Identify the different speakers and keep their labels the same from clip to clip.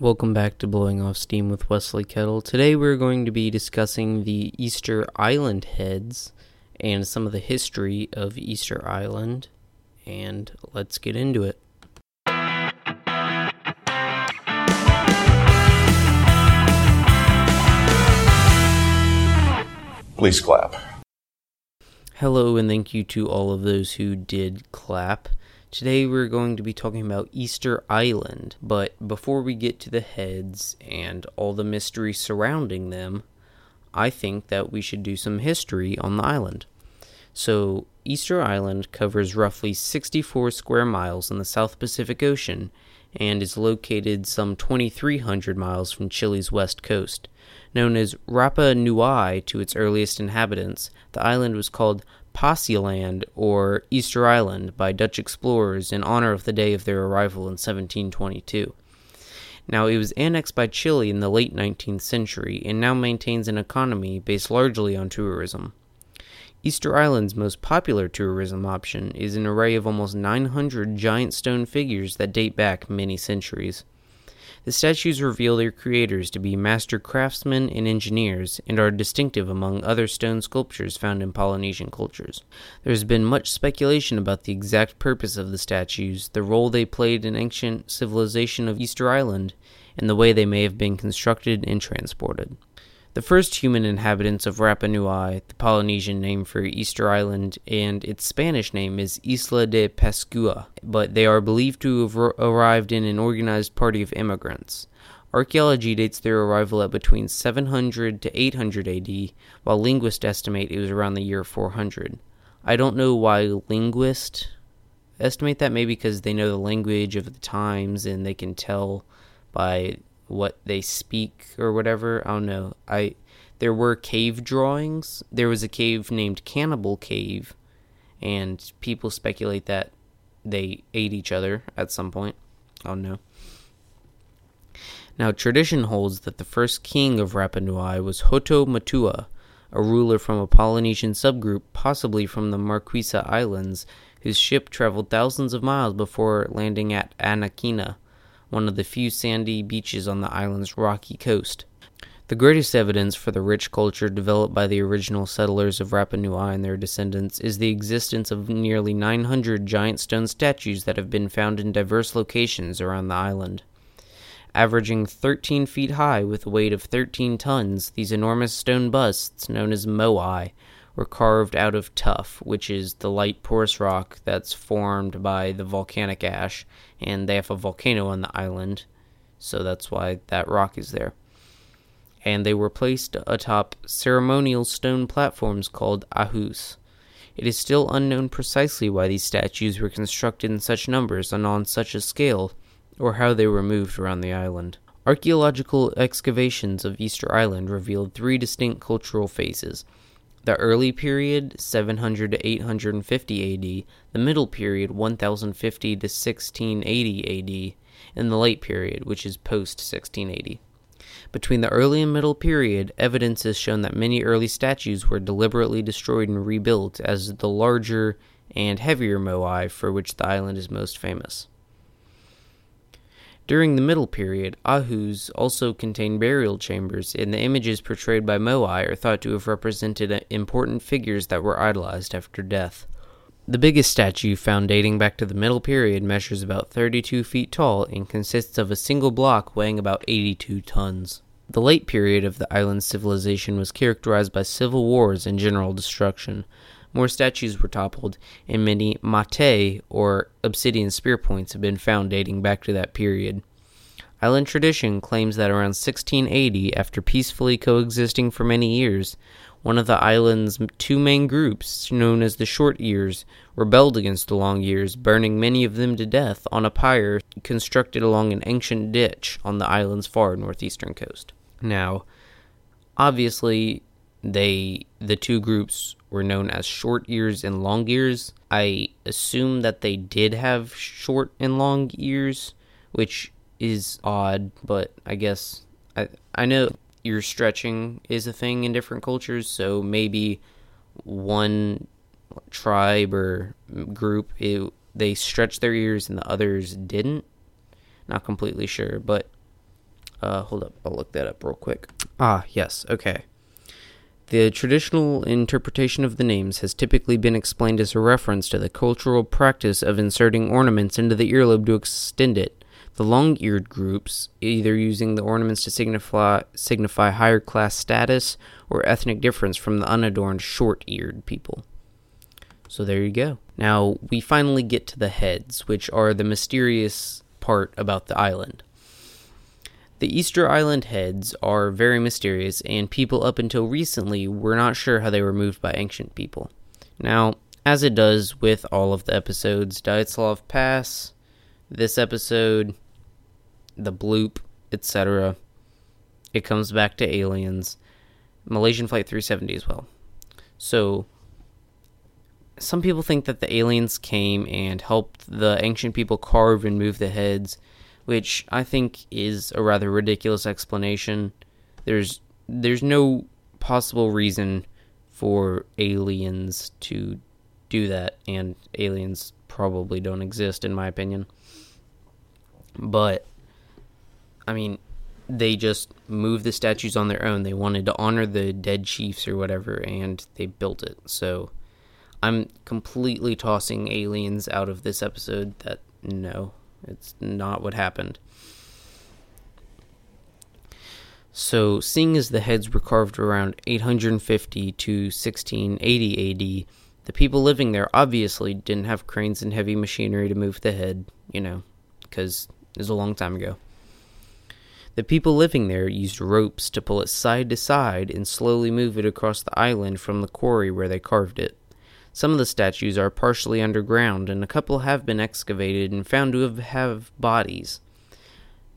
Speaker 1: Welcome back to Blowing Off Steam with Wesley Kettle. Today we're going to be discussing the Easter Island heads and some of the history of Easter Island. And let's get into it.
Speaker 2: Please clap.
Speaker 1: Hello, and thank you to all of those who did clap. Today we're going to be talking about Easter Island, but before we get to the heads and all the mystery surrounding them, I think that we should do some history on the island. So, Easter Island covers roughly 64 square miles in the South Pacific Ocean and is located some 2,300 miles from Chile's west coast. Known as Rapa Nui to its earliest inhabitants, the island was called Paaseiland or Easter Island by Dutch explorers in honor of the day of their arrival in 1722. Now, it was annexed by Chile in the late 19th century and now maintains an economy based largely on tourism. Easter Island's most popular tourism option is an array of almost 900 giant stone figures that date back many centuries. The statues reveal their creators to be master craftsmen and engineers and are distinctive among other stone sculptures found in Polynesian cultures. There has been much speculation about the exact purpose of the statues, the role they played in ancient civilization of Easter Island, and the way they may have been constructed and transported. The first human inhabitants of Rapa Nui, the Polynesian name for Easter Island, and its Spanish name is Isla de Pascua, but they are believed to have arrived in an organized party of immigrants. Archaeology dates their arrival at between 700 to 800 AD, while linguists estimate it was around the year 400. I don't know why linguists estimate that, maybe because they know the language of the times and they can tell by what they speak or whatever. I don't know. I there were cave drawings. There was a cave named Cannibal Cave, and people speculate that they ate each other at some point. I don't know. Now, tradition holds that the first king of Rapa Nui was Hotu Matua, a ruler from a Polynesian subgroup, possibly from the Marquesa Islands, whose ship traveled thousands of miles before landing at Anakena one of the few sandy beaches on the island's rocky coast. The greatest evidence for the rich culture developed by the original settlers of Rapa Nui and their descendants is the existence of nearly 900 giant stone statues that have been found in diverse locations around the island. Averaging 13 feet high with a weight of 13 tons, these enormous stone busts, known as moai, were carved out of tuff, which is the light porous rock that's formed by the volcanic ash, and they have a volcano on the island, so that's why that rock is there. And they were placed atop ceremonial stone platforms called ahus. It is still unknown precisely why these statues were constructed in such numbers and on such a scale, or how they were moved around the island. Archaeological excavations of Easter Island revealed three distinct cultural phases the early period 700 to 850 AD, the middle period 1050 to 1680 AD, and the late period, which is post 1680. Between the early and middle period, evidence has shown that many early statues were deliberately destroyed and rebuilt as the larger and heavier moai for which the island is most famous. During the Middle Period, Ahus also contained burial chambers, and the images portrayed by Moai are thought to have represented uh, important figures that were idolized after death. The biggest statue found dating back to the Middle Period measures about 32 feet tall and consists of a single block weighing about 82 tons. The late period of the island's civilization was characterized by civil wars and general destruction. More statues were toppled, and many mataa, or obsidian spear points, have been found dating back to that period. Island tradition claims that around 1680, after peacefully coexisting for many years, one of the island's two main groups, known as the Short Ears, rebelled against the Long Ears, burning many of them to death on a pyre constructed along an ancient ditch on the island's far northeastern coast. Now, obviously, they the two groups were known as short ears and long ears. I assume that they did have short and long ears, which is odd, but I guess I I know ear stretching is a thing in different cultures, so maybe one tribe or group it, they stretched their ears and the others didn't. Not completely sure, but Uh, hold up, I'll look that up real quick. Ah, yes, okay. The traditional interpretation of the names has typically been explained as a reference to the cultural practice of inserting ornaments into the earlobe to extend it. The long-eared groups, either using the ornaments to signify signify higher class status or ethnic difference from the unadorned short-eared people. So there you go. Now we finally get to the heads, which are the mysterious part about the island. The Easter Island heads are very mysterious, and people up until recently were not sure how they were moved by ancient people. Now, as it does with all of the episodes, Dyatlov Pass, this episode, the bloop, etc., it comes back to aliens. Malaysian Flight 370 as well. So, some people think that the aliens came and helped the ancient people carve and move the heads which I think is a rather ridiculous explanation. There's there's no possible reason for aliens to do that, and aliens probably don't exist, in my opinion. But, I mean, they just moved the statues on their own. They wanted to honor the dead chiefs or whatever, and they built it. So, I'm completely tossing aliens out of this episode. That, no, it's not what happened. So, seeing as the heads were carved around 850 to 1680 AD, the people living there obviously didn't have cranes and heavy machinery to move the head, you know, because it was a long time ago. The people living there used ropes to pull it side to side and slowly move it across the island from the quarry where they carved it. Some of the statues are partially underground, and a couple have been excavated and found to have, have bodies.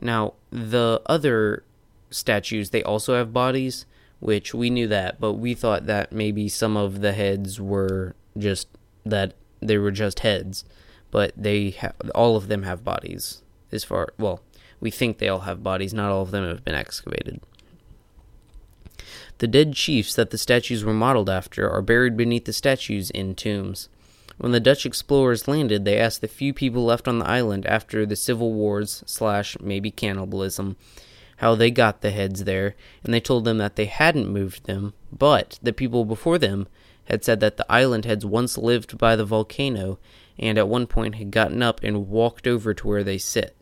Speaker 1: Now, the other statues, they also have bodies, which we knew that, but we thought that maybe some of the heads were just that they were just heads, but they ha- all of them have bodies. As far well, we think they all have bodies. Not all of them have been excavated. The dead chiefs that the statues were modeled after are buried beneath the statues in tombs. When the Dutch explorers landed, they asked the few people left on the island after the civil wars slash maybe cannibalism how they got the heads there, and they told them that they hadn't moved them, but the people before them had said that the island had once lived by the volcano and at one point had gotten up and walked over to where they sit.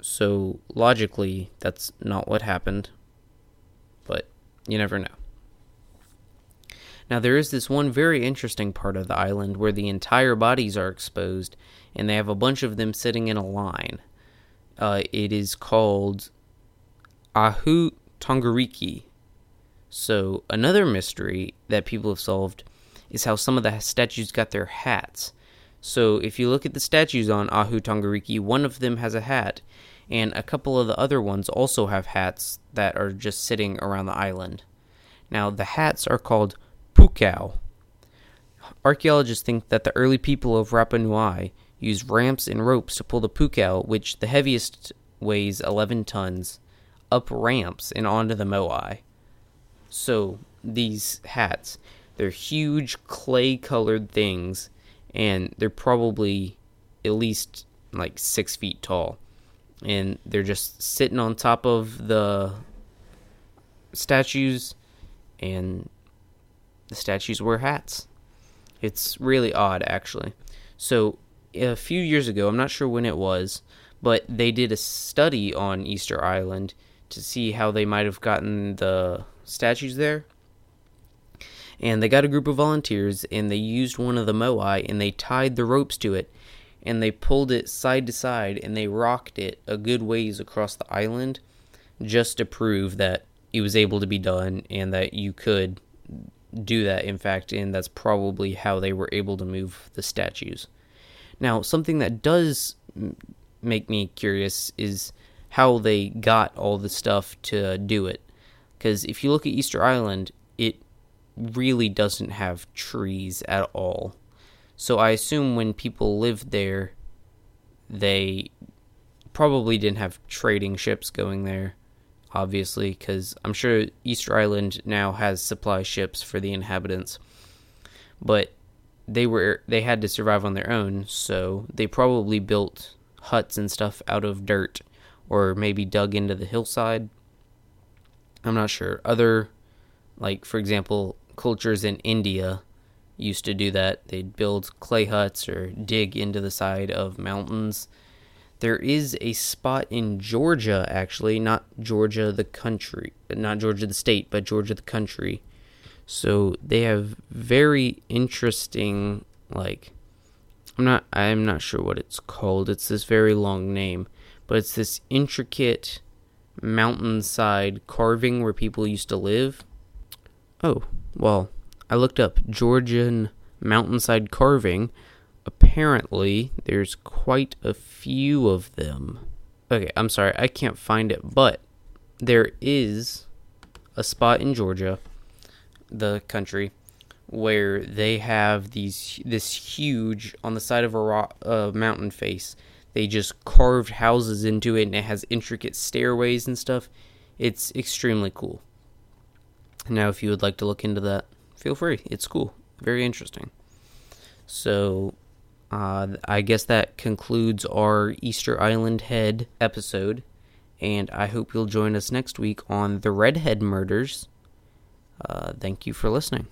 Speaker 1: So logically, that's not what happened. You never know. Now, there is this one very interesting part of the island where the entire bodies are exposed, and they have a bunch of them sitting in a line. Uh, it is called Ahu Tongariki. So, another mystery that people have solved is how some of the statues got their hats. So, if you look at the statues on Ahu Tongariki, one of them has a hat, and a couple of the other ones also have hats that are just sitting around the island. Now, the hats are called pukao. Archaeologists think that the early people of Rapa Nui used ramps and ropes to pull the pukao, which the heaviest weighs 11 tons, up ramps and onto the moai. So, these hats, they're huge clay colored things, and they're probably at least like six feet tall and they're just sitting on top of the statues and the statues wear hats. It's really odd actually. So a few years ago i'm not sure when it was but they did a study on easter island to see how they might have gotten the statues there. And they got a group of volunteers and they used one of the moai and they tied the ropes to it and they pulled it side to side and they rocked it a good ways across the island just to prove that it was able to be done and that you could do that in fact and that's probably how they were able to move the statues. Now something that does make me curious is how they got all the stuff to do it. Because if you look at easter island it really doesn't have trees at all so I assume when people lived there, they probably didn't have trading ships going there, obviously, because I'm sure Easter Island now has supply ships for the inhabitants. But they were they had to survive on their own, so they probably built huts and stuff out of dirt or maybe dug into the hillside. I'm not sure. Other, like, for example, cultures in India used to do that. They'd build clay huts or dig into the side of mountains. There is a spot in Georgia, actually, not Georgia the country, not Georgia the state, but Georgia the country. So they have very interesting, like, I'm not, I'm not sure what it's called. It's this very long name, but it's this intricate mountainside carving where people used to live. Oh, well, I looked up Georgian mountainside carving. Apparently, there's quite a few of them. Okay, I'm sorry, I can't find it, but there is a spot in Georgia, the country, where they have these this huge on the side of a rock, uh, mountain face. They just carved houses into it, and it has intricate stairways and stuff. It's extremely cool. Now, if you would like to look into that, feel free. It's cool, very interesting. So, uh, I guess that concludes our Easter Island Head episode, and I hope you'll join us next week on the Redhead Murders. Uh, thank you for listening.